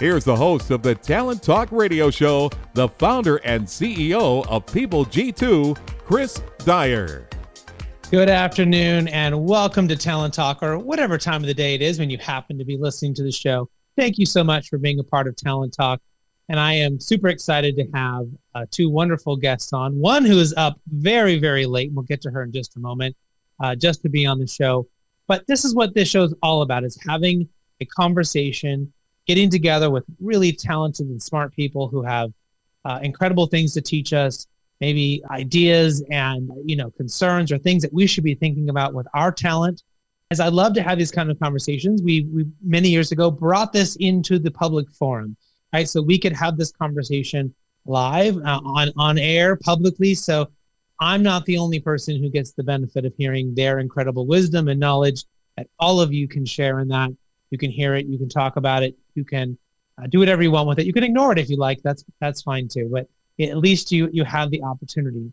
Here's the host of the Talent Talk Radio Show, the founder and CEO of People G2, Chris Dyer. Good afternoon and welcome to Talent Talk, or whatever time of the day it is when you happen to be listening to the show. Thank you so much for being a part of Talent Talk. And I am super excited to have uh, two wonderful guests on. One who is up very, very late, we'll get to her in just a moment, uh, just to be on the show. But this is what this show is all about: is having a conversation getting together with really talented and smart people who have uh, incredible things to teach us, maybe ideas and you know concerns or things that we should be thinking about with our talent. As I love to have these kind of conversations, we we many years ago brought this into the public forum, right? So we could have this conversation live uh, on on air publicly. So I'm not the only person who gets the benefit of hearing their incredible wisdom and knowledge that all of you can share in that. You can hear it, you can talk about it, you can uh, do whatever you want with it. You can ignore it if you like. That's that's fine too. But at least you you have the opportunity.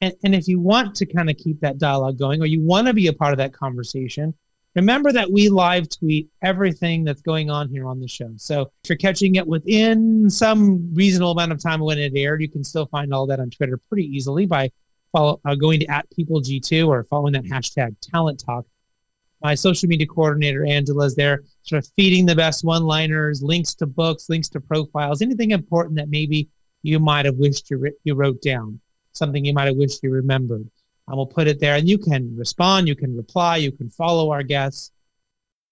And and if you want to kind of keep that dialogue going, or you want to be a part of that conversation, remember that we live tweet everything that's going on here on the show. So if you're catching it within some reasonable amount of time when it aired, you can still find all that on Twitter pretty easily by follow uh, going to at people G2 or following that hashtag Talent Talk my social media coordinator, angela's there sort of feeding the best one liners, links to books, links to profiles, anything important that maybe you might have wished you, you wrote down, something you might have wished you remembered. I will put it there and you can respond, you can reply, you can follow our guests,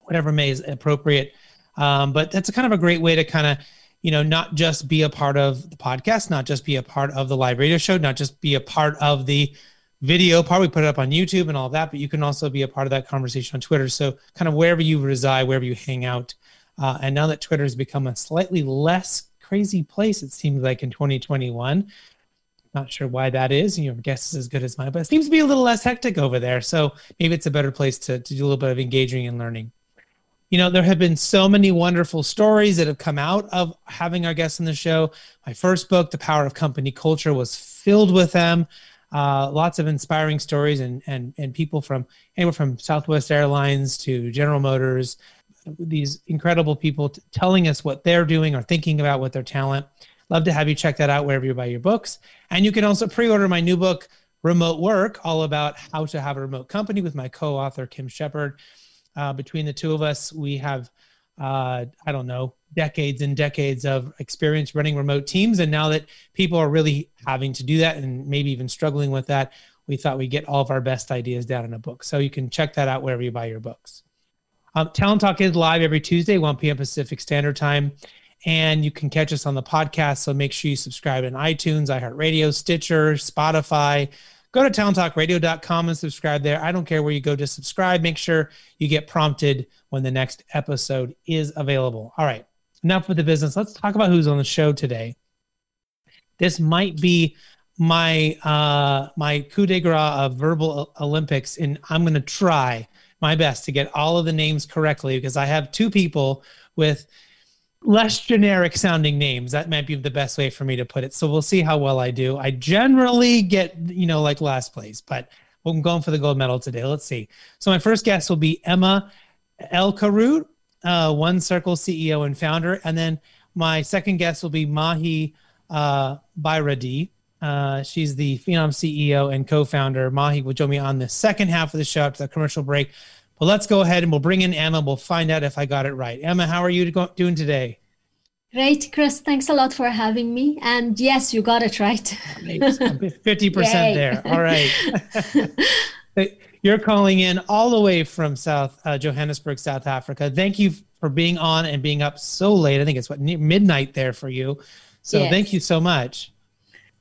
whatever may is appropriate. Um, but that's a kind of a great way to kind of, you know, not just be a part of the podcast, not just be a part of the live radio show, not just be a part of the video. We put it up on YouTube and all that, but you can also be a part of that conversation on Twitter. So, kind of wherever you reside, wherever you hang out. Uh, and now that Twitter has become a slightly less crazy place, it seems like in 2021. Not sure why that is. Your guess is as good as mine, but it seems to be a little less hectic over there. So maybe it's a better place to, to do a little bit of engaging and learning. You know, there have been so many wonderful stories that have come out of having our guests on the show. My first book, The Power of Company Culture, was filled with them uh, lots of inspiring stories and, and, and people from anywhere from Southwest Airlines to General Motors, these incredible people t- telling us what they're doing or thinking about with their talent. Love to have you check that out wherever you buy your books. And you can also pre order my new book, Remote Work, all about how to have a remote company with my co author, Kim Shepherd. Uh, between the two of us, we have, uh, I don't know, decades and decades of experience running remote teams. And now that people are really having to do that and maybe even struggling with that, we thought we'd get all of our best ideas down in a book. So you can check that out wherever you buy your books. Um, Talent Talk is live every Tuesday, 1 p.m. Pacific Standard Time. And you can catch us on the podcast. So make sure you subscribe in iTunes, iHeartRadio, Stitcher, Spotify, go to talenttalkradio.com and subscribe there. I don't care where you go, just subscribe. Make sure you get prompted when the next episode is available. All right, enough with the business. Let's talk about who's on the show today. This might be my uh, my coup de grace of verbal Olympics, and I'm going to try my best to get all of the names correctly because I have two people with less generic sounding names. That might be the best way for me to put it. So we'll see how well I do. I generally get, you know, like last place, but I'm going for the gold medal today. Let's see. So my first guest will be Emma El-Karout, uh, One Circle CEO and founder. And then my second guest will be Mahe uh, Bayireddi. Uh, she's the Phenom CEO and co-founder. Mahe will join me on the second half of the show after the commercial break. But let's go ahead and we'll bring in Emma. We'll find out if I got it right. Emma, how are you doing today? Great, Chris. Thanks a lot for having me. And yes, you got it right. 50% there. All right. You're calling in all the way from South uh, Johannesburg, South Africa. Thank you for being on and being up so late. I think it's what midnight there for you. So yes. thank you so much.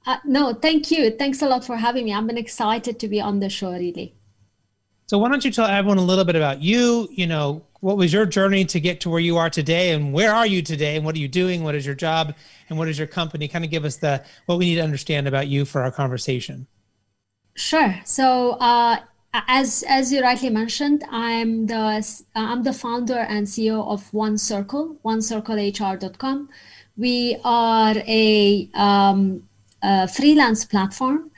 Uh, no, thank you. Thanks a lot for having me. I've been excited to be on the show, really. So why don't you tell everyone a little bit about you? You know, what was your journey to get to where you are today, and where are you today, and what are you doing? What is your job, and what is your company? Kind of give us the what we need to understand about you for our conversation. Sure. So uh, as as you rightly mentioned, I'm the I'm the founder and CEO of One Circle, OneCircleHR.com. We are a, um, a freelance platform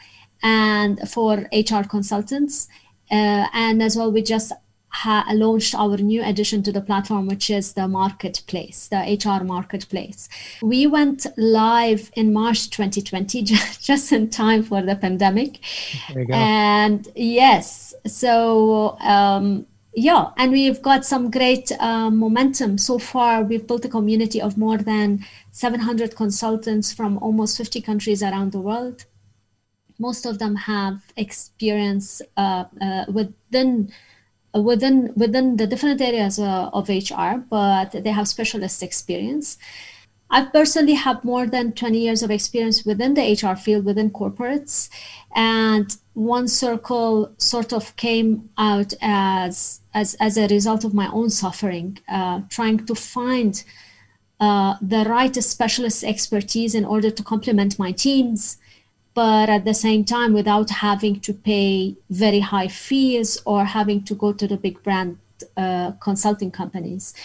and for HR consultants uh, and as well, we just ha- launched our new addition to the platform, which is the marketplace, the HR marketplace. We went live in March 2020, just in time for the pandemic. And yes, so um, yeah, and we've got some great uh, momentum so far. We've built a community of more than 700 consultants from almost 50 countries around the world most of them have experience uh, uh, within within within the different areas uh, of HR, but they have specialist experience. I personally have more than 20 years of experience within the HR field within corporates, and one circle sort of came out as as as a result of my own suffering, uh, trying to find uh, the right specialist expertise in order to complement my teams but at the same time without having to pay very high fees or having to go to the big brand uh, consulting companies.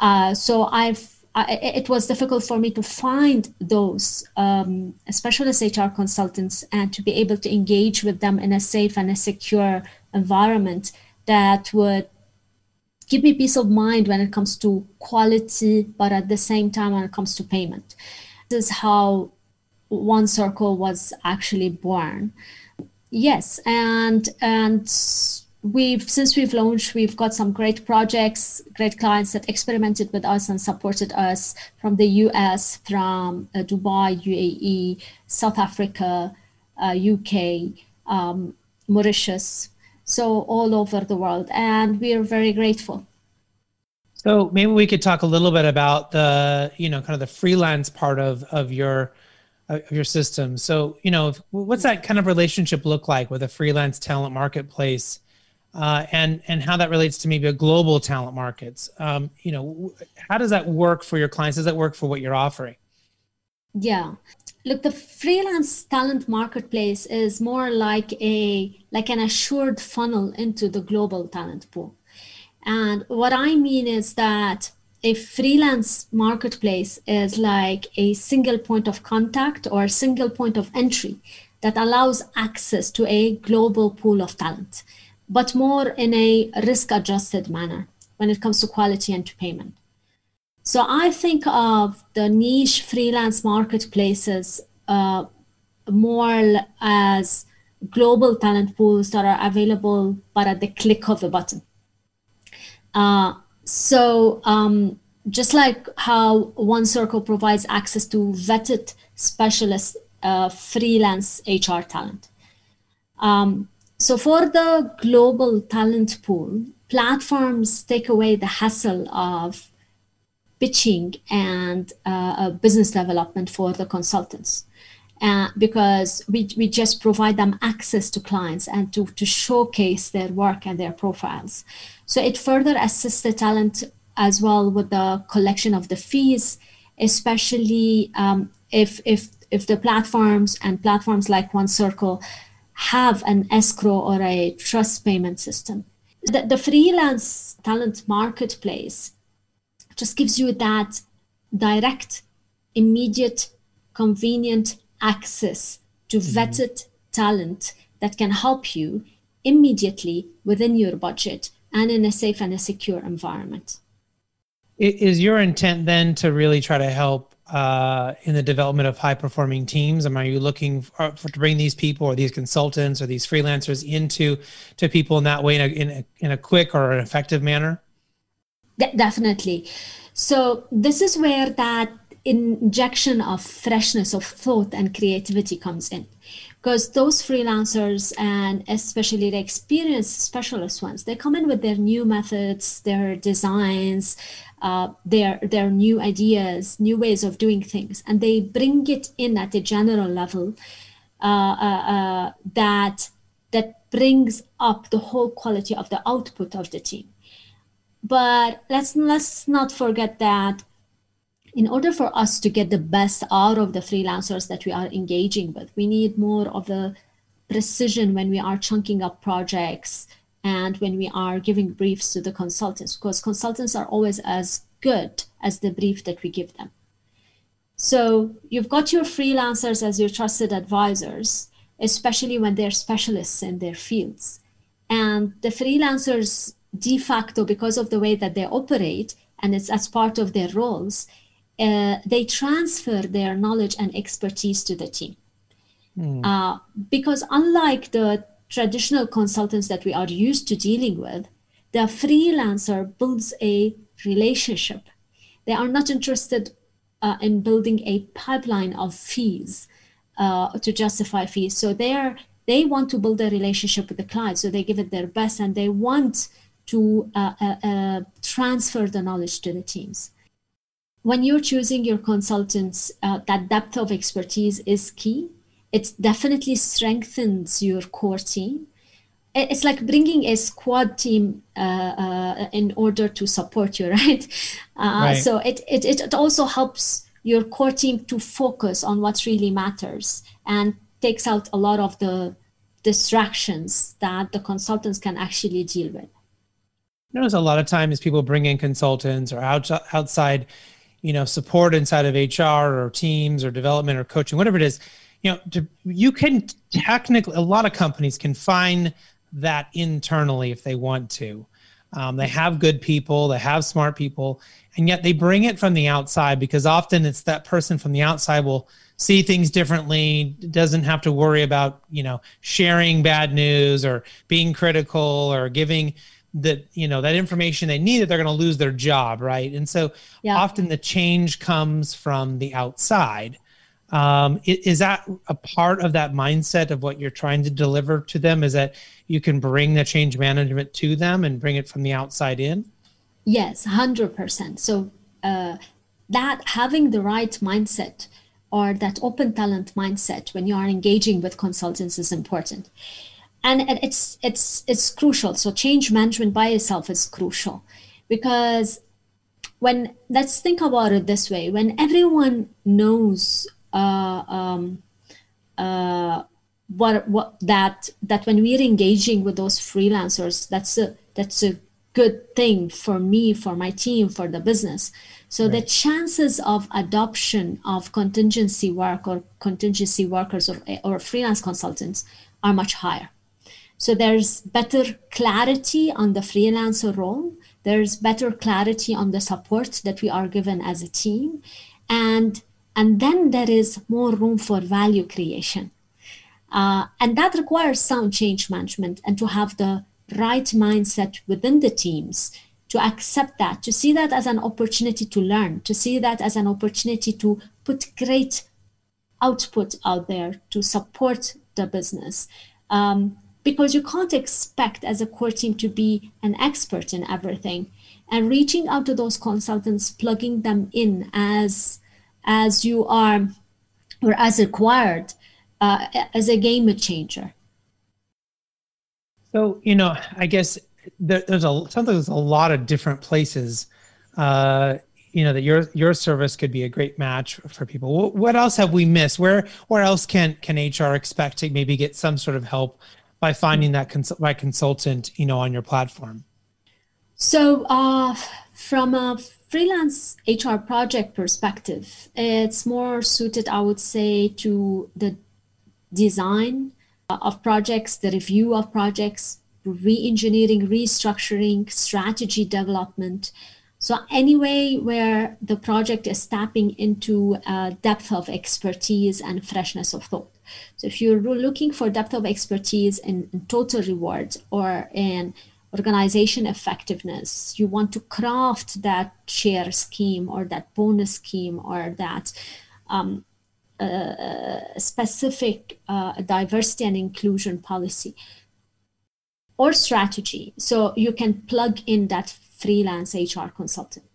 Uh, so I've I, it was difficult for me to find those um, specialist HR consultants and to be able to engage with them in a safe and a secure environment that would give me peace of mind when it comes to quality, but at the same time when it comes to payment. This is how one circle was actually born. Yes and and we've since we've launched we've got some great projects great clients that experimented with us and supported us from the us from uh, dubai uae south africa uh, uk um, mauritius so all over the world and we are very grateful. So maybe we could talk a little bit about the you know kind of the freelance part of of your of your system. So, you know, what's that kind of relationship look like with a freelance talent marketplace, uh, and and how that relates to maybe a global talent markets? Um, you know, how does that work for your clients? Does that work for what you're offering? Yeah, look, the freelance talent marketplace is more like a like an assured funnel into the global talent pool. And what I mean is that a freelance marketplace is like a single point of contact or a single point of entry that allows access to a global pool of talent, but more in a risk adjusted manner when it comes to quality and to payment. So I think of the niche freelance marketplaces uh, more as global talent pools that are available but at the click of a button. Uh, so um, just like how One Circle provides access to vetted specialist uh, freelance HR talent. Um, so for the global talent pool, platforms take away the hassle of pitching and uh, business development for the consultants. Uh, because we, we just provide them access to clients and to, to showcase their work and their profiles. So it further assists the talent as well with the collection of the fees, especially um, if, if, if the platforms and platforms like One Circle have an escrow or a trust payment system. The, the freelance talent marketplace just gives you that direct, immediate, convenient access to mm-hmm. vetted talent that can help you immediately within your budget and in a safe and a secure environment. Is your intent then to really try to help uh, in the development of high performing teams? And are you looking for, for, to bring these people or these consultants or these freelancers into to people in that way in a, in a, in a quick or an effective manner? De- definitely. So this is where that injection of freshness of thought and creativity comes in because those freelancers and especially the experienced specialist ones they come in with their new methods their designs uh, their their new ideas new ways of doing things and they bring it in at a general level uh, uh, uh that that brings up the whole quality of the output of the team. But let's let's not forget that in order for us to get the best out of the freelancers that we are engaging with, we need more of the precision when we are chunking up projects and when we are giving briefs to the consultants, because consultants are always as good as the brief that we give them. So you've got your freelancers as your trusted advisors, especially when they're specialists in their fields. And the freelancers, de facto, because of the way that they operate, and it's as part of their roles, uh, they transfer their knowledge and expertise to the team. Mm. Uh, because unlike the traditional consultants that we are used to dealing with, the freelancer builds a relationship. They are not interested uh, in building a pipeline of fees uh, to justify fees. So they are they want to build a relationship with the client. So they give it their best and they want to uh, uh, transfer the knowledge to the teams when you're choosing your consultants, uh, that depth of expertise is key. It definitely strengthens your core team. It's like bringing a squad team uh, uh, in order to support you, right? Uh, right. So it, it, it also helps your core team to focus on what really matters and takes out a lot of the distractions that the consultants can actually deal with. Notice a lot of times people bring in consultants or out, outside you know support inside of hr or teams or development or coaching whatever it is you know to, you can technically a lot of companies can find that internally if they want to. Um, they have good people they have smart people and yet they bring it from the outside because often it's that person from the outside will see things differently doesn't have to worry about you know sharing bad news or being critical or giving that you know that information they need that they're going to lose their job right? And so yeah. often the change comes from the outside. Um, is that a part of that mindset of what you're trying to deliver to them is that you can bring the change management to them and bring it from the outside in? Yes 100% so uh, that having the right mindset or that open talent mindset when you are engaging with consultants is important and it's it's it's crucial. So change management by itself is crucial. Because when let's think about it this way. When everyone knows uh, um, uh, what what that that when we're engaging with those freelancers that's a that's a good thing for me for my team for the business. So right. the chances of adoption of contingency work or contingency workers or, or freelance consultants are much higher so there's better clarity on the freelancer role. There's better clarity on the support that we are given as a team. And, and then there is more room for value creation. Uh, and that requires sound change management and to have the right mindset within the teams to accept that, to see that as an opportunity to learn, to see that as an opportunity to put great output out there to support the business. Um, because you can't expect as a core team to be an expert in everything. And reaching out to those consultants plugging them in as as you are or as required uh, as a game changer. So you know i guess there, there's a something there's a lot of different places uh, you know that your your service could be a great match for people. What else have we missed? Where where else can can hr expect to maybe get some sort of help by finding that cons- by consultant, you know, on your platform? So, uh, from a freelance HR project perspective, it's more suited, I would say, to the design of projects, the review of projects, re-engineering, restructuring, strategy development. So anyway, where the project is tapping into a depth of expertise and freshness of thought. So if you're looking for depth of expertise in, in total reward or in organization effectiveness. You want to craft that share scheme or that bonus scheme or that um, uh, specific uh, diversity and inclusion policy or strategy. So you can plug in that freelance HR consultant.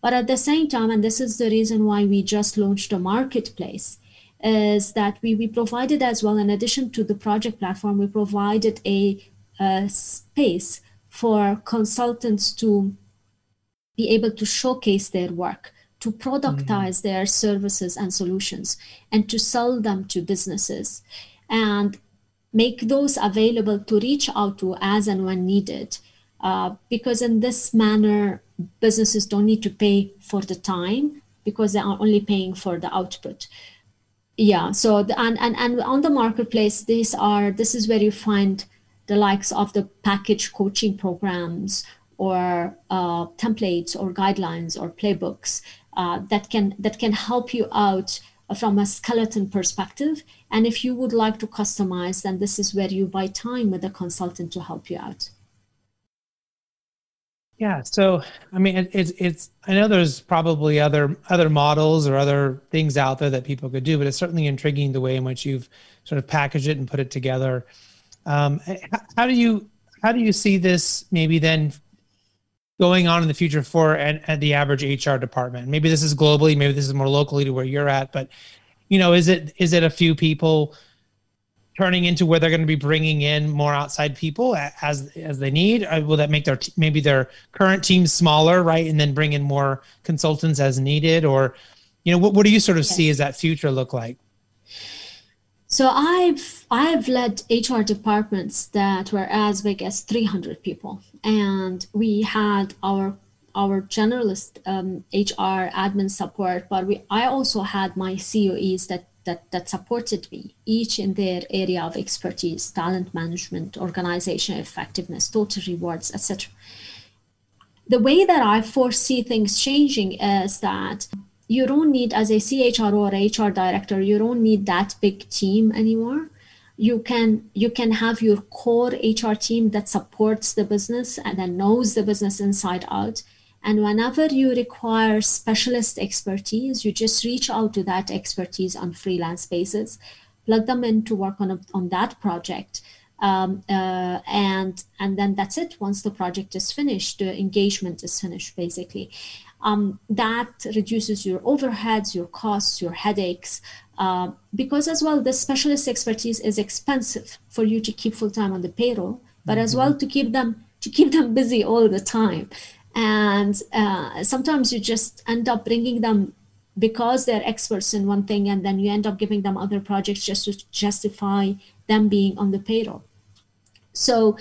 But at the same time, and this is the reason why we just launched a marketplace, is that we, we provided as well, in addition to the project platform, we provided a, a space for consultants to be able to showcase their work, to productize mm-hmm. their services and solutions, and to sell them to businesses. And make those available to reach out to as and when needed. Uh, because in this manner, businesses don't need to pay for the time because they are only paying for the output yeah so the, and, and and on the marketplace these are this is where you find the likes of the package coaching programs or uh, templates or guidelines or playbooks uh, that can that can help you out from a skeleton perspective. And if you would like to customize then this is where you buy time with a consultant to help you out yeah. So, I mean, it, it's it's. I know there's probably other other models or other things out there that people could do, but it's certainly intriguing the way in which you've sort of packaged it and put it together. Um, how do you how do you see this maybe then going on in the future for at, at the average HR department? Maybe this is globally, maybe this is more locally to where you're at, but you know, is it is it a few people? Turning into where they're going to be bringing in more outside people as as they need? Uh, will that make their maybe their current team smaller, right, and then bring in more consultants as needed, or you know, what what do you sort of see as that future look like? So I've I've led HR departments that were as big as 300 people, and we had our our generalist um, HR admin support, but we I also had my COEs that that, that supported me, each in their area of expertise, talent management, organization effectiveness, total rewards, etc. The way that I foresee things changing is that you don't need, as a CHRO or HR director, you don't need that big team anymore. You can you can have your core HR team that supports the business and then knows the business inside out and whenever you require specialist expertise, you just reach out to that expertise on freelance basis, plug them in to work on, a, on that project. Um, uh, and and then that's it. Once the project is finished, the engagement is finished, basically. Um, that reduces your overheads, your costs, your headaches, uh, because as well, the specialist expertise is expensive for you to keep full time on the payroll, but mm-hmm. as well to keep them to keep them busy all the time and uh, sometimes you just end up bringing them because they're experts in one thing and then you end up giving them other projects just to justify them being on the payroll. So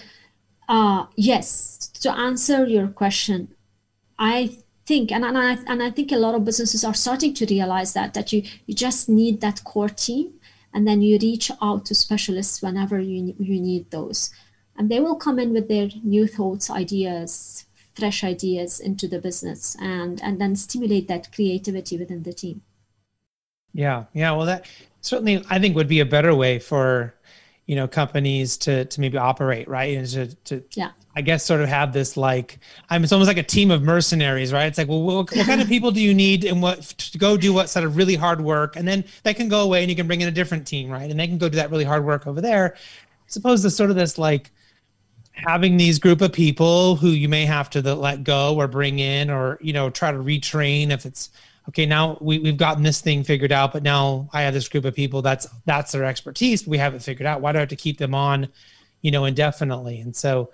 uh, yes to answer your question i think and, and, I, and i think a lot of businesses are starting to realize that that you, you just need that core team and then you reach out to specialists whenever you, you need those. And they will come in with their new thoughts ideas fresh ideas into the business and and then stimulate that creativity within the team. Yeah yeah well that certainly i think would be a better way for you know companies to to maybe operate right? And to, to yeah. I guess sort of have this like i'm it's almost like a team of mercenaries right? It's like well what, what kind of people do you need and what to go do what sort of really hard work? And then they can go away and you can bring in a different team right? And they can go do that really hard work over there. Suppose the sort of this like having these group of people who you may have to let go or bring in or you know try to retrain if it's okay now we, we've gotten this thing figured out but now i have this group of people that's that's their expertise we haven't figured out. Why do i have to keep them on you know indefinitely? And so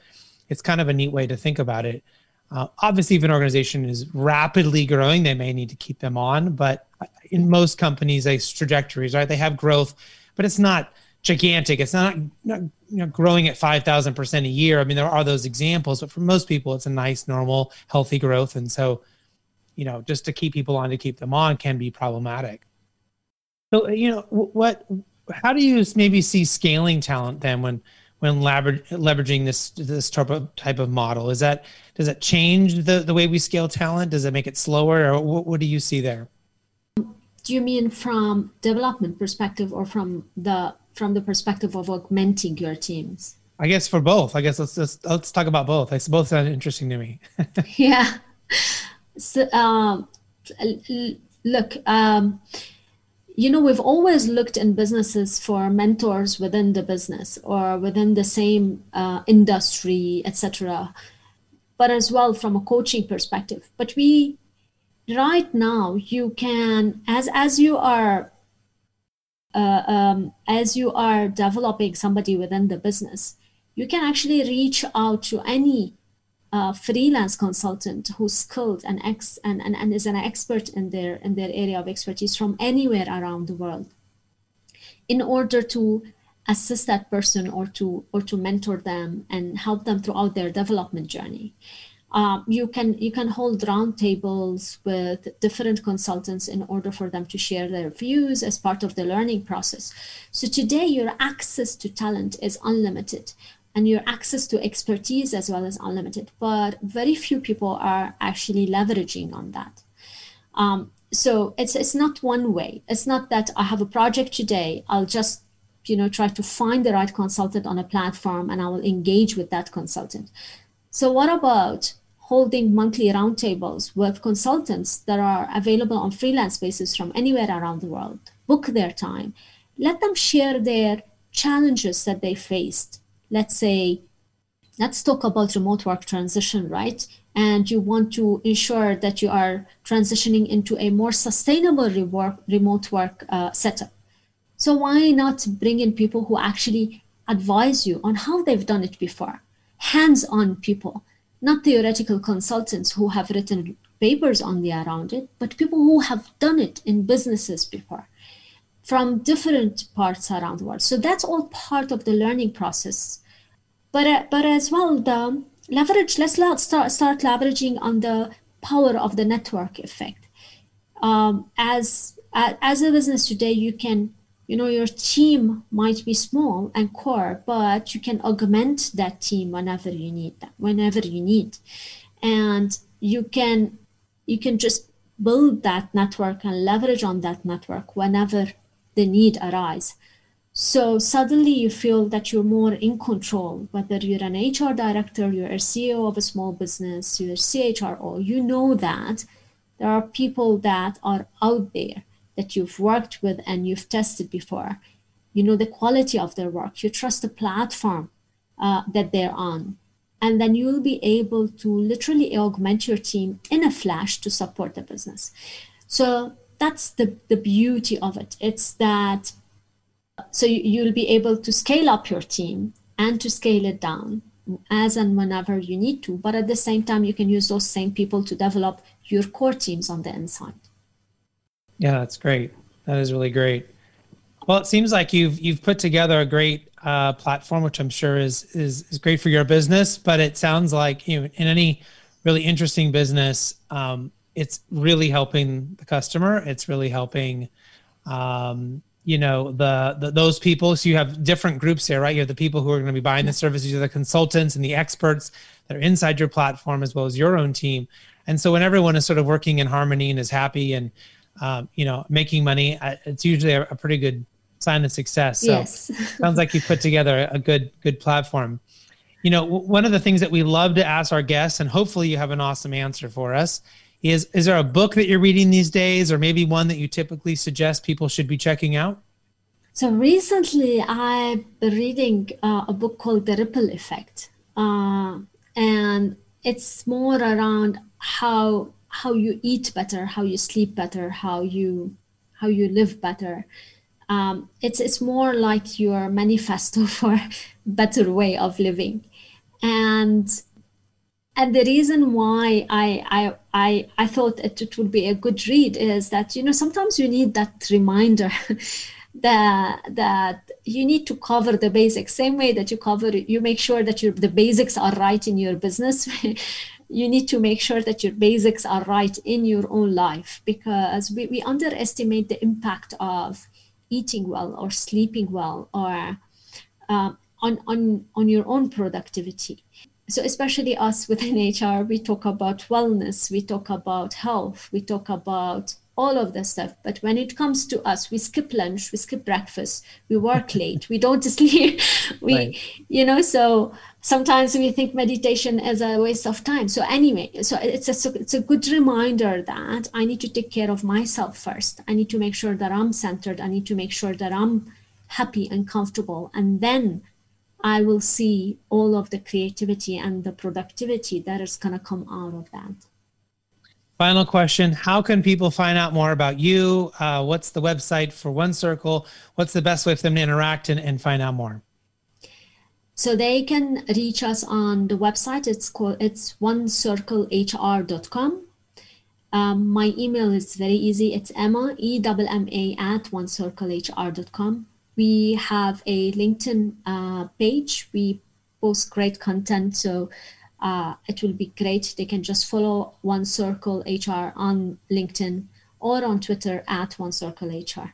it's kind of a neat way to think about it. Uh, obviously if an organization is rapidly growing they may need to keep them on but in most companies they trajectories right they have growth but it's not gigantic. It's not, not you know, growing at 5,000% a year. I mean, there are those examples, but for most people, it's a nice, normal, healthy growth. And so, you know, just to keep people on, to keep them on can be problematic. So, you know, what, how do you maybe see scaling talent then when, when leveraging this, this type of, type of model? Is that, does it change the, the way we scale talent? Does it make it slower or what, what do you see there? Do you mean from development perspective or from the from the perspective of augmenting your teams? I guess for both. I guess let's just let's talk about both. I both sound interesting to me. yeah. So, um, look, um, you know, we've always looked in businesses for mentors within the business or within the same uh, industry, etc. But as well from a coaching perspective. But we, right now, you can as as you are uh, um, as you are developing somebody within the business, you can actually reach out to any uh, freelance consultant who's skilled and, ex- and, and, and is an expert in their, in their area of expertise from anywhere around the world in order to assist that person or to or to mentor them and help them throughout their development journey um, you can you can hold roundtables with different consultants in order for them to share their views as part of the learning process. So today your access to talent is unlimited and your access to expertise as well is unlimited but very few people are actually leveraging on that. Um, so it's it's not one way. It's not that i have a project today i'll just you know try to find the right consultant on a platform and i will engage with that consultant so what about holding monthly roundtables with consultants that are available on freelance basis from anywhere around the world book their time let them share their challenges that they faced let's say, let's talk about remote work transition, right? And you want to ensure that you are transitioning into a more sustainable remote work uh, setup. So why not bring in people who actually advise you on how they've done it before? Hands-on people, not theoretical consultants who have written papers only around it, but people who have done it in businesses before from different parts around the world. So that's all part of the learning process. But uh, but as well the leverage. Let's start start leveraging on the power of the network effect. Um, as as a business today, you can you know your team might be small and core, but you can augment that team whenever you need that. Whenever you need, and you can you can just build that network and leverage on that network whenever the need arise. So suddenly you feel that you're more in control, whether you're an HR director, you're a CEO of a small business, you're a CHRO, you know that there are people that are out there that you've worked with and you've tested before. You know the quality of their work. You trust the platform uh, that they're on. And then you'll be able to literally augment your team in a flash to support the business. So that's the, the beauty of it. It's that so you'll be able to scale up your team and to scale it down as and whenever you need to. But at the same time, you can use those same people to develop your core teams on the inside. Yeah, that's great. That is really great. Well, it seems like you've you've put together a great uh, platform, which I'm sure is is is great for your business. But it sounds like you know, in any really interesting business, um, it's really helping the customer. It's really helping, um, you know, the, the those people. So you have different groups here, right? You have the people who are going to be buying the services, you have the consultants and the experts that are inside your platform, as well as your own team. And so when everyone is sort of working in harmony and is happy and um, you know making money, it's usually a, a pretty good sign of success. So yes. sounds like you put together a good good platform. You know, one of the things that we love to ask our guests, and hopefully you have an awesome answer for us, is is there a book that you're reading these days, or maybe one that you typically suggest people should be checking out? So recently, I've been reading uh, a book called The Ripple Effect, uh, and it's more around how how you eat better, how you sleep better, how you how you live better. Um, it's it's more like your manifesto for better way of living, and and the reason why I, I I I thought it, it would be a good read is that you know sometimes you need that reminder that that you need to cover the basics. Same way that you cover you make sure that your the basics are right in your business. You need to make sure that your basics are right in your own life because we, we underestimate the impact of eating well or sleeping well or uh, on, on on your own productivity. So especially us within hr we talk about wellness we talk about health we talk about all of this stuff. But when it comes to us, we skip lunch, we skip breakfast, we work late, we don't sleep, we, right. you know, so sometimes we think meditation is a waste of time. So anyway, so it's a, it's a good reminder that I need to take care of myself first. I need to make sure that I'm centered. I need to make sure that I'm happy and comfortable. And then I will see all of the creativity and the productivity that is going to come out of that. Final question How can people find out more about you? Uh, what's the website for One Circle? What's the best way for them to interact and, and find out more? So they can reach us on the website. It's called it's onecirclehr.com. Um, my email is very easy. It's Emma E M M A at onecirclehr.com. We have a LinkedIn uh, page. We post great content, so uh, it will be great. They can just follow One Circle HR on LinkedIn or on Twitter at One Circle HR.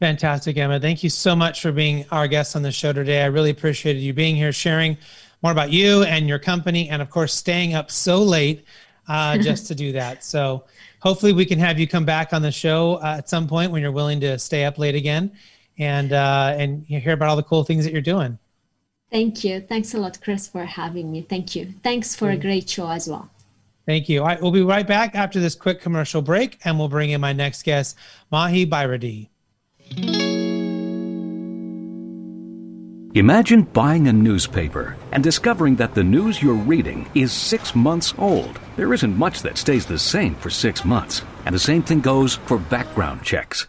Fantastic, Emma. Thank you so much for being our guest on the show today. I really appreciated you being here, sharing more about you and your company, and of course, staying up so late uh, just to do that. So, hopefully, we can have you come back on the show uh, at some point when you're willing to stay up late again and uh, and hear about all the cool things that you're doing. Thank you. Thanks a lot, Chris, for having me. Thank you. Thanks for a great show as well. Thank you. All right, we'll be right back after this quick commercial break, and we'll bring in my next guest, Mahe Bayireddi. Imagine buying a newspaper and discovering that the news you're reading is six months old. There isn't much that stays the same for six months, and the same thing goes for background checks.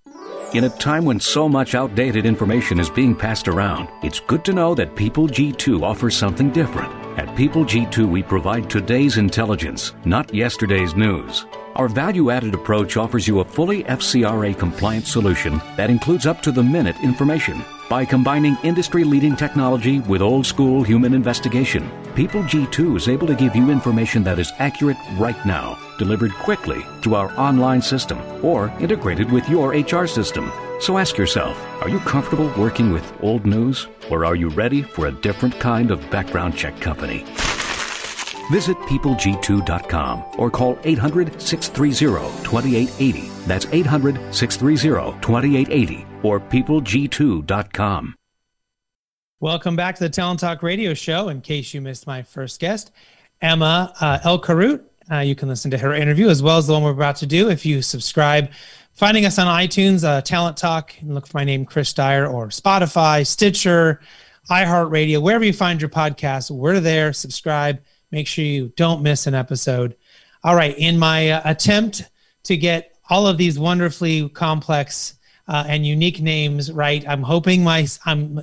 In a time when so much outdated information is being passed around, it's good to know that People G2 offers something different. At People G2, we provide today's intelligence, not yesterday's news. Our value added approach offers you a fully FCRA compliant solution that includes up to the minute information. By combining industry leading technology with old school human investigation, People G2 is able to give you information that is accurate right now delivered quickly to our online system or integrated with your HR system. So ask yourself are you comfortable working with old news or are you ready for a different kind of background check company? Visit peopleg2.com or call 800 630 2880. That's 800 630 2880 or peopleg2.com. Welcome back to the Talent Talk Radio Show. In case you missed my first guest, Emma uh, El-Karout uh, you can listen to her interview as well as the one we're about to do if you subscribe. Finding us on iTunes, uh, Talent Talk, and look for my name, Chris Dyer, or Spotify, Stitcher, iHeartRadio, wherever you find your podcast, we're there. Subscribe. Make sure you don't miss an episode. All right. In my uh, attempt to get all of these wonderfully complex uh, and unique names right, I'm hoping my I'm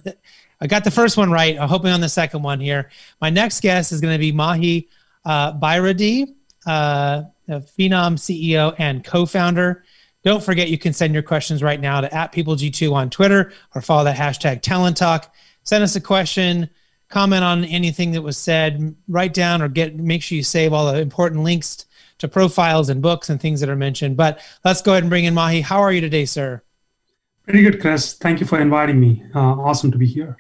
I got the first one right. I'm hoping on the second one here. My next guest is going to be Mahe uh, Bayireddi uh, Phenom CEO and co-founder. Don't forget you can send your questions right now to at PeopleG2 on Twitter or follow that hashtag Talent Talk. Send us a question, comment on anything that was said, write down or get make sure you save all the important links to profiles and books and things that are mentioned. But let's go ahead and bring in Mahe. How are you today, sir? Pretty good, Chris. Thank you for inviting me. Uh, awesome to be here.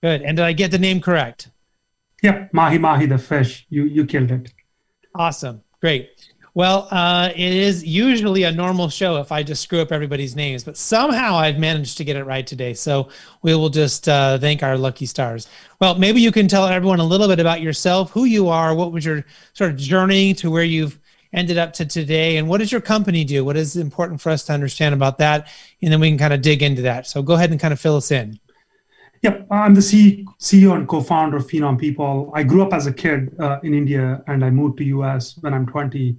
Good. And did I get the name correct? Yep, Mahi Mahi the fish. You you killed it. Awesome. Great. Well, uh, it is usually a normal show if I just screw up everybody's names, but somehow I've managed to get it right today. So we will just uh, thank our lucky stars. Well, maybe you can tell everyone a little bit about yourself, who you are, what was your sort of journey to where you've ended up to today, and what does your company do? What is important for us to understand about that? And then we can kind of dig into that. So go ahead and kind of fill us in. Yep, I'm the CEO and co-founder of Phenom People. I grew up as a kid uh, in India, and I moved to US when I'm 20.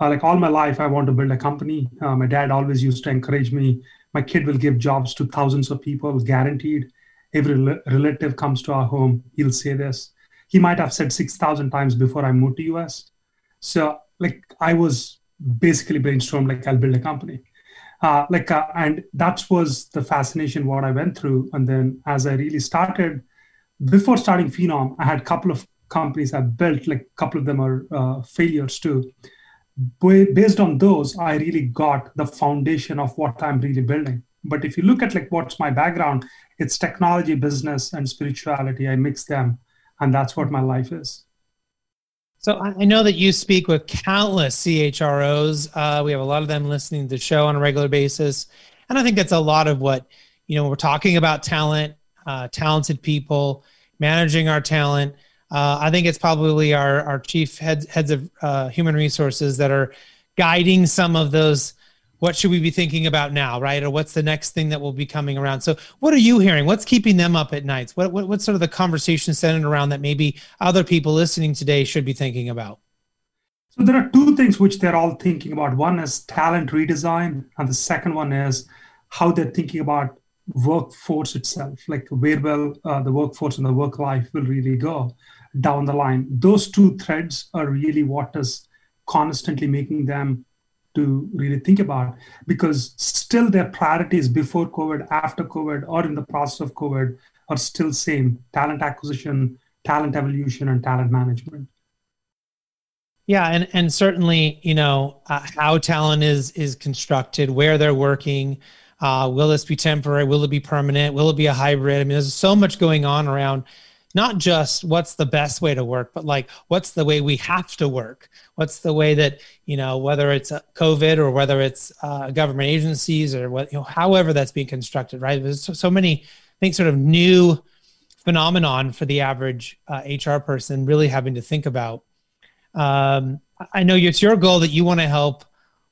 Uh, like all my life, I want to build a company. Uh, my dad always used to encourage me. My kid will give jobs to thousands of people, guaranteed. Every relative comes to our home, he'll say this. He might have said 6,000 times before I moved to US. So, like, I was basically brainstormed, like, I'll build a company uh, like uh, and that was the fascination what i went through. And then as i really started before starting phenom i had a couple of companies i built like a couple of them are uh, failures too. Based on those i really got the foundation of what i'm really building. But if you look at like what's my background it's technology business and spirituality. I mix them and that's what my life is So I know that you speak with countless CHROs. Uh, we have a lot of them listening to the show on a regular basis, and I think that's a lot of what you know. We're talking about talent, uh, talented people, managing our talent. Uh, I think it's probably our our chief heads heads of uh, human resources that are guiding some of those what should we be thinking about now, right? Or what's the next thing that will be coming around? So, what are you hearing? What's keeping them up at nights? What, what what's sort of the conversation centered around that maybe other people listening today should be thinking about? So there are two things which they're all thinking about. One is talent redesign, and the second one is how they're thinking about workforce itself, like where will uh, the workforce and the work life will really go down the line. Those two threads are really what is constantly making them to really think about because still their priorities before COVID, after COVID, or in the process of COVID are still same talent acquisition, talent evolution, and talent management. Yeah, and and certainly, you know, uh, how talent is is constructed, where they're working, uh, will this be temporary? Will it be permanent? Will it be a hybrid? I mean, there's so much going on around not just what's the best way to work, but like what's the way we have to work? What's the way that, you know, whether it's COVID or whether it's uh, government agencies or what, you know, however that's being constructed, right? There's so, so many, I think, sort of new phenomenon for the average uh, HR person really having to think about. Um, I know it's your goal that you want to help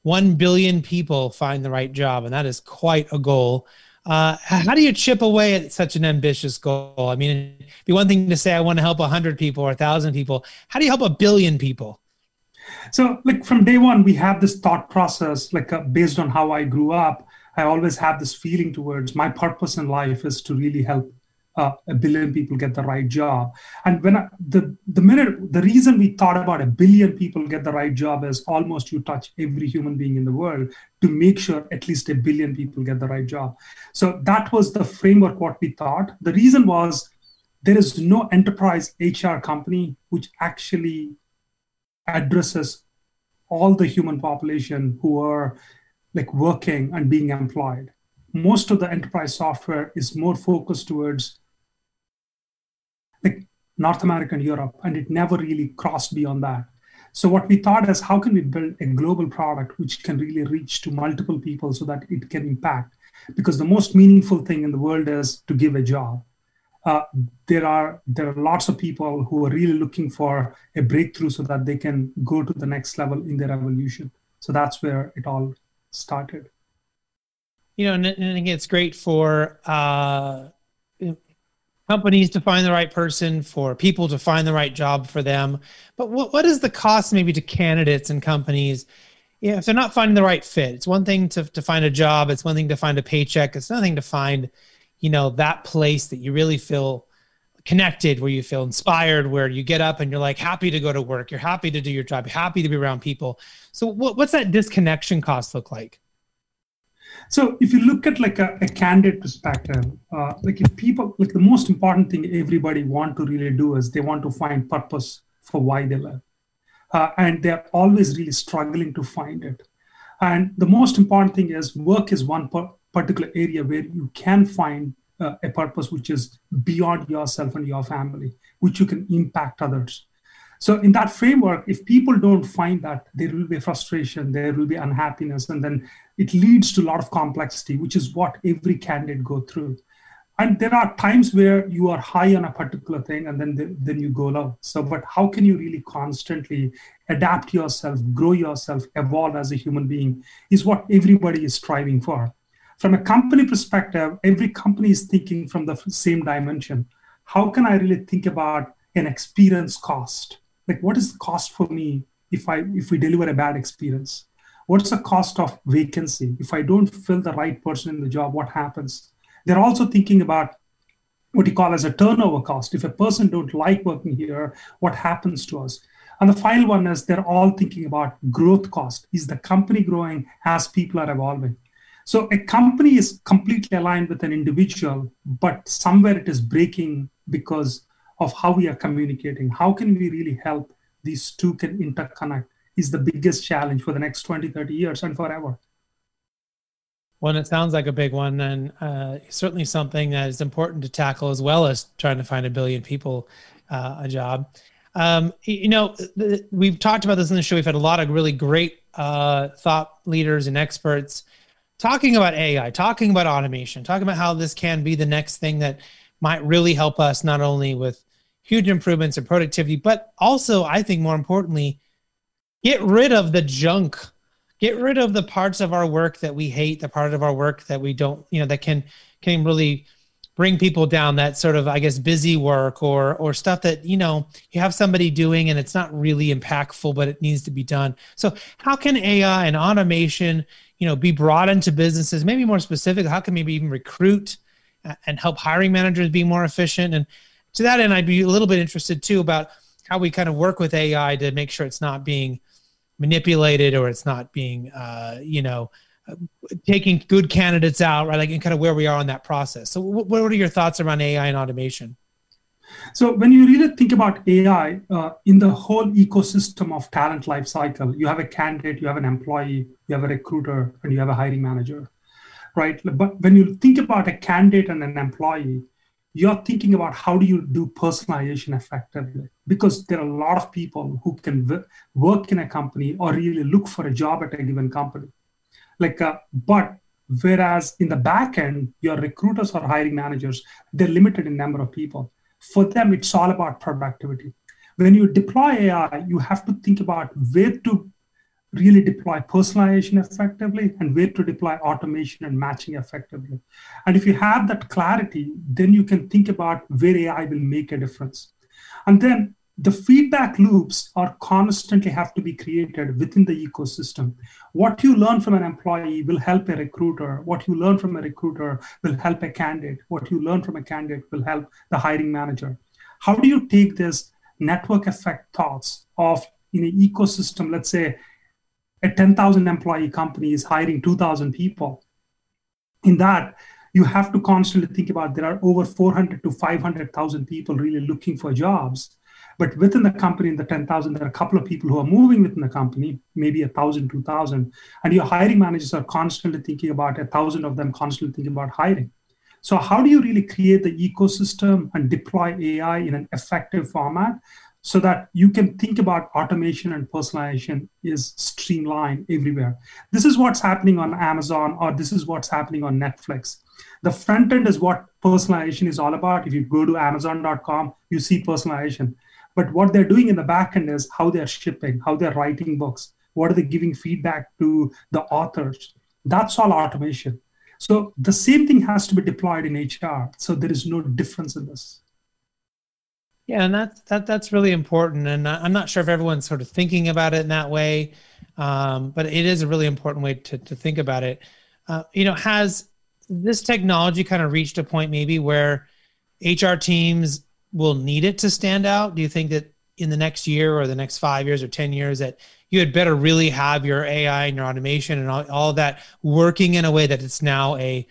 1 billion people find the right job, and that is quite a goal. Uh, how do you chip away at such an ambitious goal? I mean, it'd be one thing to say I want to help 100 people or 1,000 people. How do you help a billion people? So, like from day one, we have this thought process, like uh, based on how I grew up. I always have this feeling towards my purpose in life is to really help uh, a billion people get the right job. And when I, the the minute the reason we thought about a billion people get the right job is almost you touch every human being in the world to make sure at least a billion people get the right job. So that was the framework what we thought. The reason was there is no enterprise HR company which actually addresses all the human population who are like working and being employed most of the enterprise software is more focused towards North America and Europe, and it never really crossed beyond that. So what we thought is how can we build a global product which can really reach to multiple people so that it can impact? Because the most meaningful thing in the world is to give a job. Uh, there are there are lots of people who are really looking for a breakthrough so that they can go to the next level in their evolution. So that's where it all started. You know, and, and think it's great for uh, companies to find the right person, for people to find the right job for them. But what, what is the cost maybe to candidates and companies? Yeah, if they're not finding the right fit, it's one thing to, to find a job, it's one thing to find a paycheck, it's nothing to find, you know, that place that you really feel connected, where you feel inspired, where you get up and you're like happy to go to work, you're happy to do your job, happy to be around people. So what, what's that disconnection cost look like? So if you look at like a, a candid perspective, uh, like if people like the most important thing everybody want to really do is they want to find purpose for why they live, uh, and they're always really struggling to find it. And the most important thing is work is one particular area where you can find uh, a purpose which is beyond yourself and your family, which you can impact others. So in that framework, if people don't find that, there will be frustration, there will be unhappiness, and then it leads to a lot of complexity, which is what every candidate go through. And there are times where you are high on a particular thing and then then you go low. So, but how can you really constantly adapt yourself, grow yourself, evolve as a human being is what everybody is striving for. From a company perspective, every company is thinking from the same dimension. How can I really think about an experience cost? Like what is the cost for me if i if we deliver a bad experience? What's the cost of vacancy? If i don't fill the right person in the job what happens? They're also thinking about what you call as a turnover cost. If a person don't like working here what happens to us? And the final one is they're all thinking about growth cost. Is the company growing as people are evolving? So a company is completely aligned with an individual but somewhere it is breaking because of how we are communicating. How can we really help these two can interconnect is the biggest challenge for the next 20, 30 years and forever. Well, it sounds like a big one, and uh, certainly something that is important to tackle as well as trying to find a billion people uh, a job. Um, you know, we've talked about this in the show. We've had a lot of really great uh, thought leaders and experts talking about AI, talking about automation, talking about how this can be the next thing that might really help us not only with huge improvements in productivity, but also, I think more importantly, get rid of the junk. Get rid of the parts of our work that we hate, the part of our work that we don't, you know, that can can really bring people down that sort of i guess busy work or or stuff that you know you have somebody doing and it's not really impactful but it needs to be done so how can ai and automation you know be brought into businesses maybe more specific how can maybe even recruit and help hiring managers be more efficient and to that end i'd be a little bit interested too about how we kind of work with ai to make sure it's not being manipulated or it's not being uh, you know taking good candidates out, right? Like, and kind of where we are on that process. So, what are your thoughts around AI and automation? So, when you really think about AI uh, in the whole ecosystem of talent life cycle, you have a candidate, you have an employee, you have a recruiter, and you have a hiring manager, right? But when you think about a candidate and an employee, you're thinking about how do you do personalization effectively? Because there are a lot of people who can w- work in a company or really look for a job at a given company. Like uh, but whereas in the back end your recruiters or hiring managers they're limited in number of people. For them it's all about productivity. When you deploy ai you have to think about where to really deploy personalization effectively and where to deploy automation and matching effectively. And if you have that clarity then you can think about where ai will make a difference. And then the feedback loops are constantly have to be created within the ecosystem. What you learn from an employee will help a recruiter. What you learn from a recruiter will help a candidate. What you learn from a candidate will help the hiring manager. How do you take this network effect thoughts of in an ecosystem let's say a 10000 employee company is hiring 2000 people. In that you have to constantly think about there are over 400 to 500000 people really looking for jobs. But within the company, in the 10,000, there are a couple of people who are moving within the company, maybe a thousand, two thousand, and your hiring managers are constantly thinking about a thousand of them constantly thinking about hiring. So how do you really create the ecosystem and deploy AI in an effective format so that you can think about automation and personalization is streamlined everywhere. This is what's happening on Amazon or this is what's happening on Netflix. The front end is what personalization is all about. If you go to amazon.com, you see personalization. But what they're doing in the back end is how they're shipping, how they're writing books, what are they giving feedback to the authors. That's all automation. So the same thing has to be deployed in HR. So there is no difference in this. Yeah, and that's that that's really important. And I'm not sure if everyone's sort of thinking about it in that way, um, but it is a really important way to to think about it. Uh, you know, has this technology kind of reached a point maybe where HR teams will need it to stand out? Do you think that in the next year or the next five years or 10 years that you had better really have your AI and your automation and all, all that working in a way that it's now a,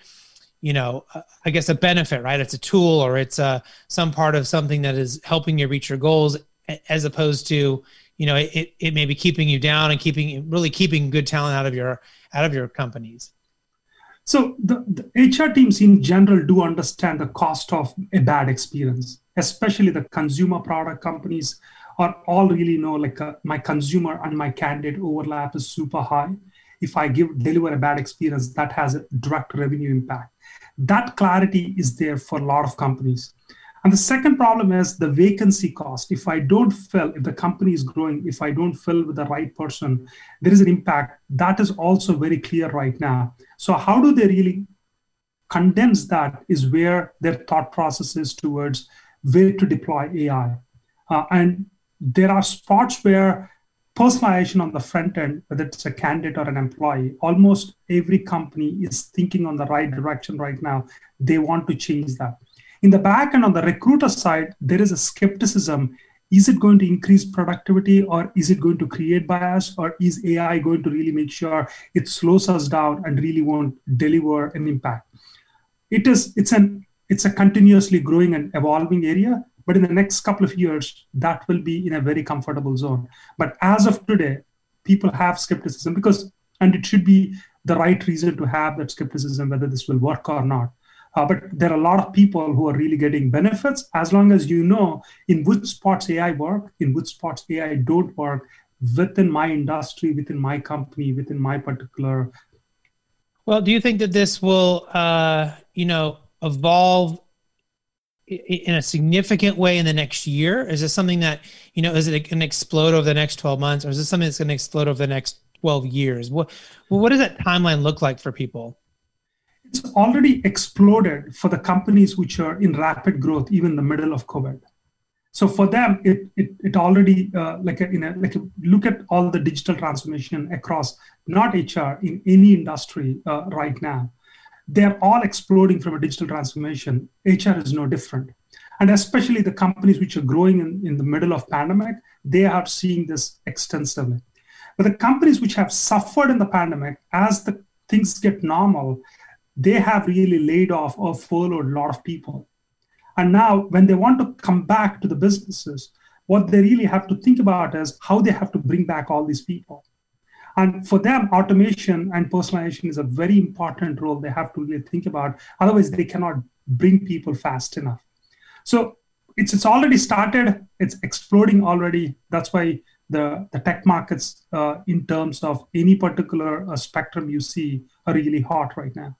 you know, I guess a benefit, right? It's a tool or it's a, uh, some part of something that is helping you reach your goals as opposed to, you know, it, it may be keeping you down and keeping really keeping good talent out of your, out of your companies. So the, the HR teams in general do understand the cost of a bad experience especially the consumer product companies are all really know like uh, my consumer and my candidate overlap is super high if i give deliver a bad experience that has a direct revenue impact that clarity is there for a lot of companies. And the second problem is the vacancy cost. If i don't fill if the company is growing if i don't fill with the right person there is an impact. That is also very clear right now. So how do they really condense that is where their thought process is towards where to deploy AI. Uh, and there are spots where personalization on the front end, whether it's a candidate or an employee, almost every company is thinking on the right direction right now. They want to change that. In the back end, on the recruiter side, there is a skepticism. Is it going to increase productivity or is it going to create bias or is AI going to really make sure it slows us down and really won't deliver an impact? It is, it's an it's a continuously growing and evolving area but in the next couple of years that will be in a very comfortable zone but as of today people have skepticism because and it should be the right reason to have that skepticism whether this will work or not Uh, but there are a lot of people who are really getting benefits as long as you know in which spots AI work, in which spots AI don't work within my industry, within my company, within my particular. Well, do you think that this will, uh, you know, evolve in a significant way in the next year? Is this something that, you know, is it going to explode over the next 12 months or is this something that's going to explode over the next 12 years? What, what does that timeline look like for people? It's already exploded for the companies which are in rapid growth, even the middle of COVID. So for them, it it, it already uh, like a, in a, like a, look at all the digital transformation across not HR in any industry uh, right now they're all exploding from a digital transformation. HR is no different. And especially the companies which are growing in, in the middle of pandemic, they are seeing this extensively. But the companies which have suffered in the pandemic, as the things get normal, they have really laid off or furloughed a lot of people. And now, when they want to come back to the businesses, what they really have to think about is how they have to bring back all these people. And for them, automation and personalization is a very important role they have to really think about. Otherwise, they cannot bring people fast enough. So it's it's already started. It's exploding already. That's why the the tech markets, uh, in terms of any particular uh, spectrum you see, are really hot right now.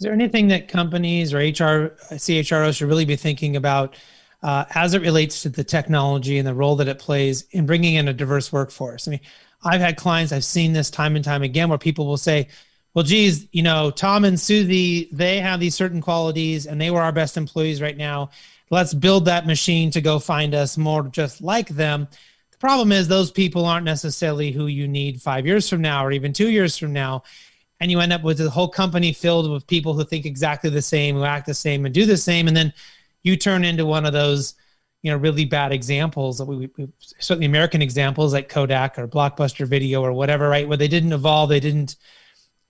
Is there anything that companies or HR CHROs should really be thinking about? Uh, as it relates to the technology and the role that it plays in bringing in a diverse workforce. I mean, I've had clients, I've seen this time and time again where people will say, well, geez, you know, Tom and Susie, they have these certain qualities and they were our best employees right now. Let's build that machine to go find us more just like them. The problem is those people aren't necessarily who you need five years from now or even two years from now. And you end up with a whole company filled with people who think exactly the same, who act the same and do the same. And then you turn into one of those you know really bad examples we, we certainly american examples like kodak or blockbuster video or whatever right where they didn't evolve they didn't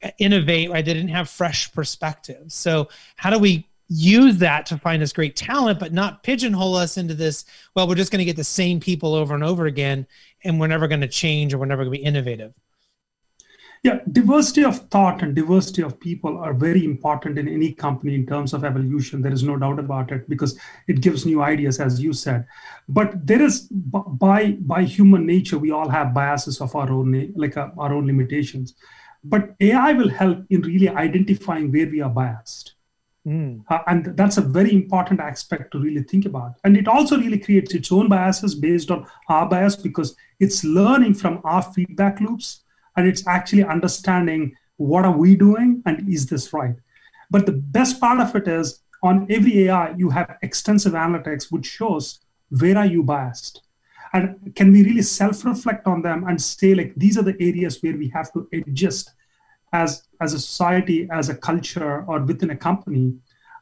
uh, innovate right they didn't have fresh perspectives. So how do we use that to find this great talent but not pigeonhole us into this well we're just going to get the same people over and over again and we're never going to change or we're never going to be innovative yeah, diversity of thought and diversity of people are very important in any company in terms of evolution. There is no doubt about it because it gives new ideas, as you said. But there is by by human nature, we all have biases of our own, like uh, our own limitations. But AI will help in really identifying where we are biased. Mm. Uh, and that's a very important aspect to really think about. And it also really creates its own biases based on our bias because it's learning from our feedback loops and it's actually understanding what are we doing and is this right. But the best part of it is on every ai you have extensive analytics which shows where are you biased. And can we really self-reflect on them and say like these are the areas where we have to adjust as as a society as a culture or within a company.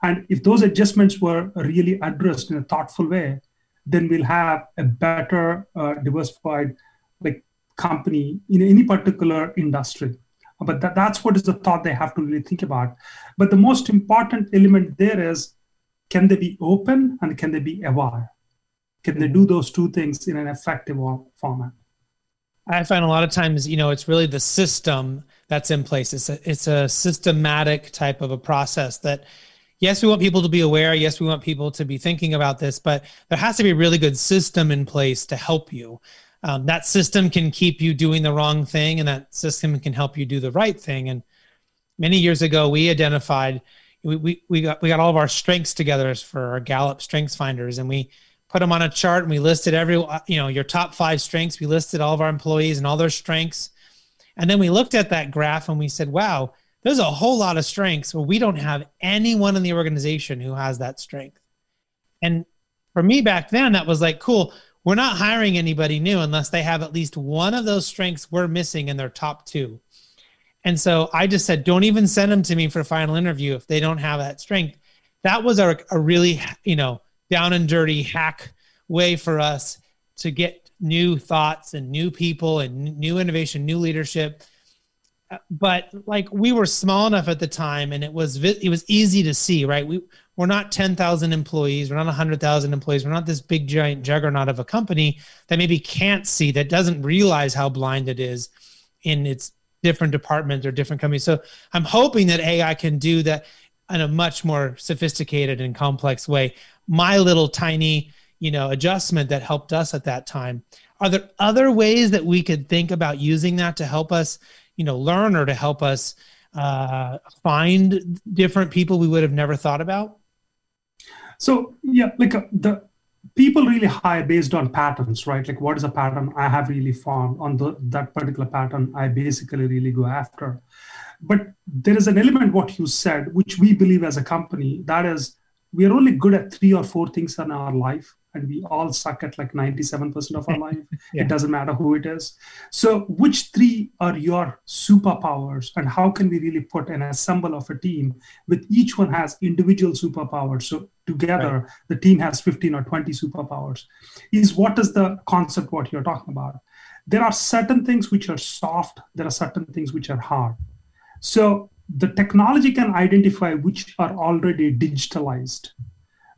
And if those adjustments were really addressed in a thoughtful way then we'll have a better uh, diversified like company in any particular industry. But that, that's what is the thought they have to really think about. But the most important element there is can they be open and can they be aware? Can they do mm-hmm. those two things in an effective format? I find a lot of times, you know, it's really the system that's in place. It's a, it's a systematic type of a process that, yes, we want people to be aware. Yes, we want people to be thinking about this, but there has to be a really good system in place to help you um, that system can keep you doing the wrong thing and that system can help you do the right thing. And many years ago we identified we, we, we got we got all of our strengths together for our gallup strengths finders and we put them on a chart and we listed every you know your top five strengths. We listed all of our employees and all their strengths. And then we looked at that graph and we said wow there's a whole lot of strengths but we don't have anyone in the organization who has that strength. And for me back then that was like cool we're not hiring anybody new unless they have at least one of those strengths we're missing in their top two. And so I just said, don't even send them to me for final interview if they don't have that strength. That was a, a really, you know, down and dirty hack way for us to get new thoughts and new people and new innovation, new leadership. Uh, but like we were small enough at the time, and it was it was easy to see, right? We we're not 10,000 employees. We're not 100,000 employees. We're not this big giant juggernaut of a company that maybe can't see, that doesn't realize how blind it is in its different departments or different companies. So I'm hoping that AI can do that. in a much more sophisticated and complex way. My little tiny, you know, adjustment that helped us at that time. Are there other ways that we could think about using that to help us, you know, learn or to help us uh, find different people we would have never thought about? So yeah, like uh, the people really hire based on patterns, right? Like what is a pattern I have really found on the, that particular pattern I basically really go after. But there is an element what you said, which we believe as a company, that is we are only good at three or four things in our life and we all suck at like 97% of our life. yeah. It doesn't matter who it is. So, which three are your superpowers, and how can we really put an assemble of a team with each one has individual superpowers? So, together, right. the team has 15 or 20 superpowers. Is what is the concept what you're talking about? There are certain things which are soft, there are certain things which are hard. So, the technology can identify which are already digitalized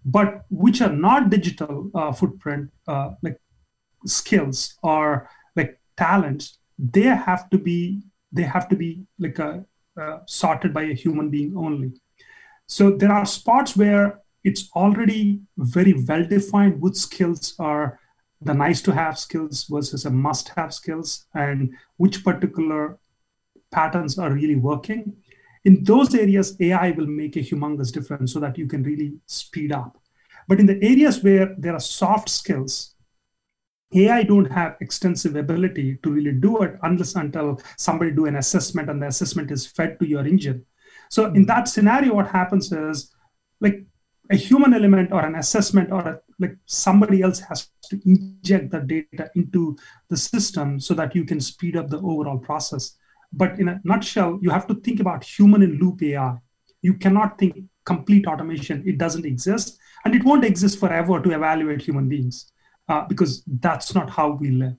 but which are not digital uh, footprint uh, like skills or like talents they have to be they have to be like a, uh, sorted by a human being only so there are spots where it's already very well defined which skills are the nice to have skills versus a must have skills and which particular patterns are really working. In those areas ai will make a humongous difference so that you can really speed up. But in the areas where there are soft skills ai don't have extensive ability to really do it unless until somebody do an assessment and the assessment is fed to your engine. So in that scenario what happens is like a human element or an assessment or a, like somebody else has to inject the data into the system so that you can speed up the overall process but in a nutshell, you have to think about human in loop AI. You cannot think complete automation. It doesn't exist, and it won't exist forever to evaluate human beings uh, because that's not how we live.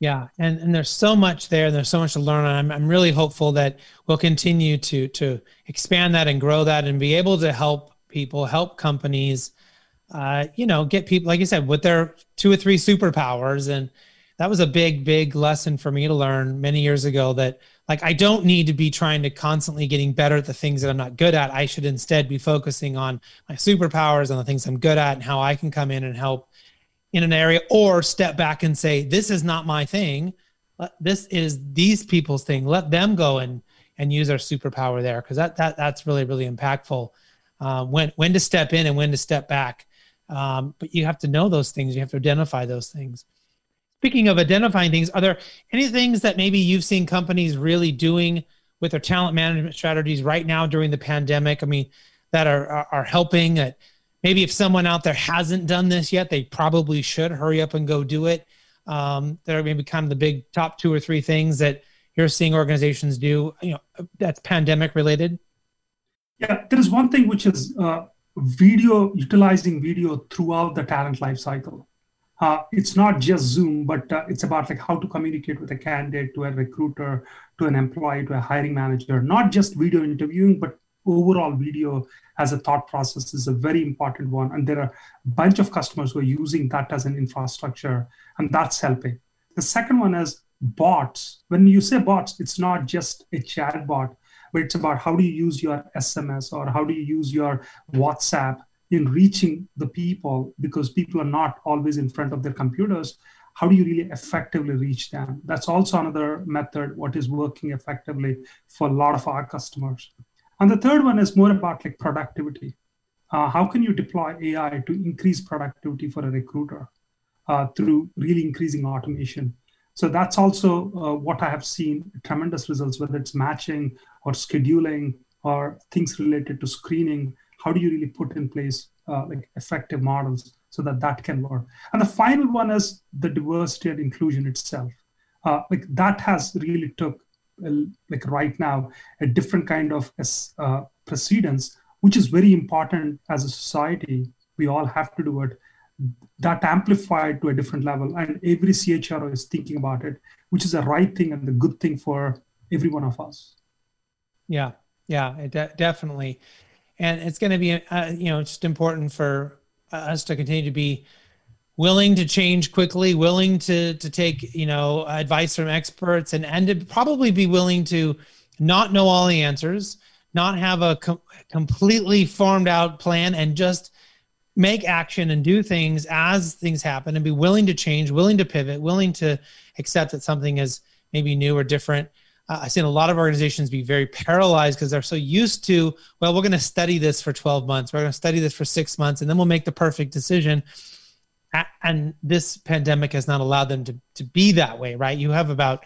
Yeah, and, and there's so much there, and there's so much to learn. And I'm I'm really hopeful that we'll continue to to expand that and grow that, and be able to help people, help companies, uh, you know, get people like I said with their two or three superpowers and that was a big big lesson for me to learn many years ago that like i don't need to be trying to constantly getting better at the things that i'm not good at i should instead be focusing on my superpowers and the things i'm good at and how i can come in and help in an area or step back and say this is not my thing. This is these people's thing. Let them go and and use our superpower there. Because that that that's really really impactful um, when when to step in and when to step back. Um, but you have to know those things. You have to identify those things. Speaking of identifying things, are there any things that maybe you've seen companies really doing with their talent management strategies right now during the pandemic? I mean, that are are, are helping. That maybe if someone out there hasn't done this yet, they probably should hurry up and go do it. Um, that are maybe kind of the big top two or three things that you're seeing organizations do. You know, that's pandemic related. Yeah, there is one thing which is uh, video utilizing video throughout the talent life cycle uh, it's not just Zoom, but uh, it's about like how to communicate with a candidate, to a recruiter, to an employee, to a hiring manager. Not just video interviewing, but overall video as a thought process is a very important one. And there are a bunch of customers who are using that as an infrastructure, and that's helping. The second one is bots. When you say bots, it's not just a chat bot, but it's about how do you use your SMS or how do you use your WhatsApp in reaching the people because people are not always in front of their computers how do you really effectively reach them that's also another method what is working effectively for a lot of our customers and the third one is more about like productivity. Uh, how can you deploy ai to increase productivity for a recruiter uh, through really increasing automation? So that's also uh, what i have seen tremendous results whether it's matching or scheduling or things related to screening. How do you really put in place uh, like effective models so that that can work? And the final one is the diversity and inclusion itself. Uh, like that has really took like right now a different kind of uh, precedence which is very important as a society. We all have to do it. That amplified to a different level and every chro is thinking about it which is the right thing and the good thing for every one of us. Yeah yeah de- definitely. And it's going to be uh, you know just important for us to continue to be willing to change quickly willing to to take you know advice from experts and and to probably be willing to not know all the answers not have a com- completely formed out plan and just make action and do things as things happen and be willing to change, willing to pivot, willing to accept that something is maybe new or different. Uh, I've seen a lot of organizations be very paralyzed because they're so used to, well, we're going to study this for 12 months, we're going to study this for six months, and then we'll make the perfect decision. And this pandemic has not allowed them to, to be that way, right? You have about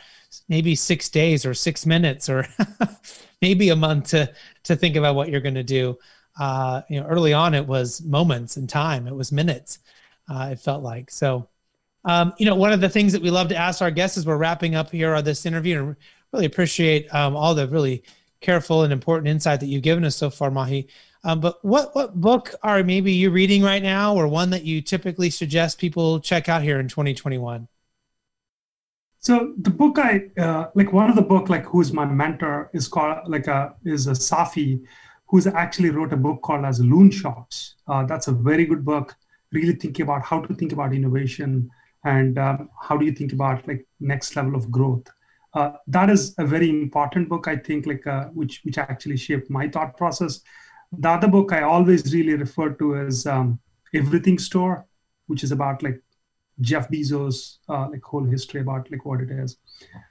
maybe six days or six minutes or maybe a month to, to think about what you're going to do uh, you know, early on it was moments in time, it was minutes. Uh, it felt like so. Um, you know, one of the things that we love to ask our guests as we're wrapping up here on this interview, and really appreciate um, all the really careful and important insight that you've given us so far, Mahe. Um, but what what book are maybe you reading right now, or one that you typically suggest people check out here in 2021? So the book I uh, like, one of the book like who's my mentor is called like a uh, is a Safi, who's actually wrote a book called as Loonshots. Uh, that's a very good book, really thinking about how to think about innovation and um, how do you think about like next level of growth. Uh, that is a very important book, I think, like uh, which which actually shaped my thought process. The other book I always really refer to is um, Everything Store, which is about like Jeff Bezos, uh, like whole history about like what it is,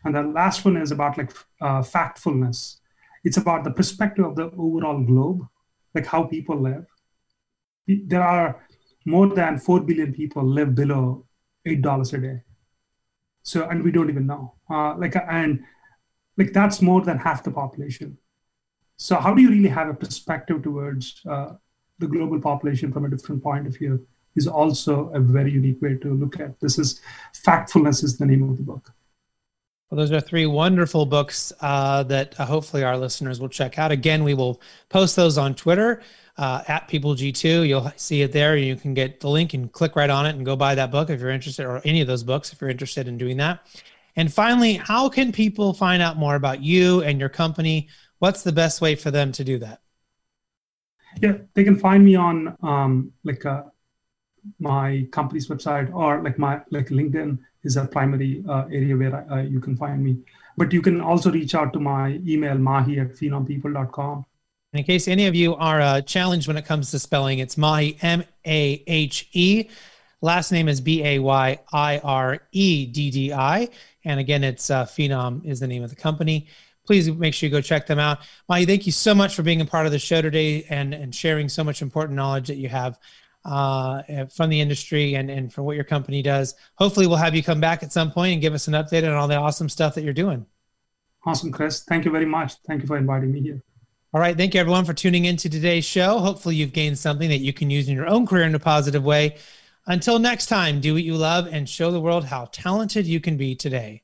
and the last one is about like uh, factfulness, it's about the perspective of the overall globe, like how people live. There are more than 4 billion people live below $8 a day. So, and we don't even know. Uh, like, and like that's more than half the population. So, how do you really have a perspective towards uh, the global population from a different point of view? Is also a very unique way to look at this. Is factfulness is the name of the book. Well, those are three wonderful books uh, that uh, hopefully our listeners will check out. Again, we will post those on Twitter uh, at PeopleG2. You'll see it there. You can get the link and click right on it and go buy that book if you're interested, or any of those books if you're interested in doing that. And finally, how can people find out more about you and your company? What's the best way for them to do that? Yeah, they can find me on um, like uh, my company's website or like my like LinkedIn is a primary uh, area where uh, you can find me. But you can also reach out to my email, mahe at phenompeople.com. In case any of you are uh, challenged when it comes to spelling, it's Mahe, M A H E. Last name is B A Y I R E D D I. And again, it's uh, Phenom is the name of the company. Please make sure you go check them out. Mahe, thank you so much for being a part of the show today and, and sharing so much important knowledge that you have uh, from the industry and, and for what your company does. Hopefully, we'll have you come back at some point and give us an update on all the awesome stuff that you're doing. Awesome, Chris. Thank you very much. Thank you for inviting me here. All right. Thank you, everyone, for tuning into today's show. Hopefully, you've gained something that you can use in your own career in a positive way. Until next time, do what you love and show the world how talented you can be today.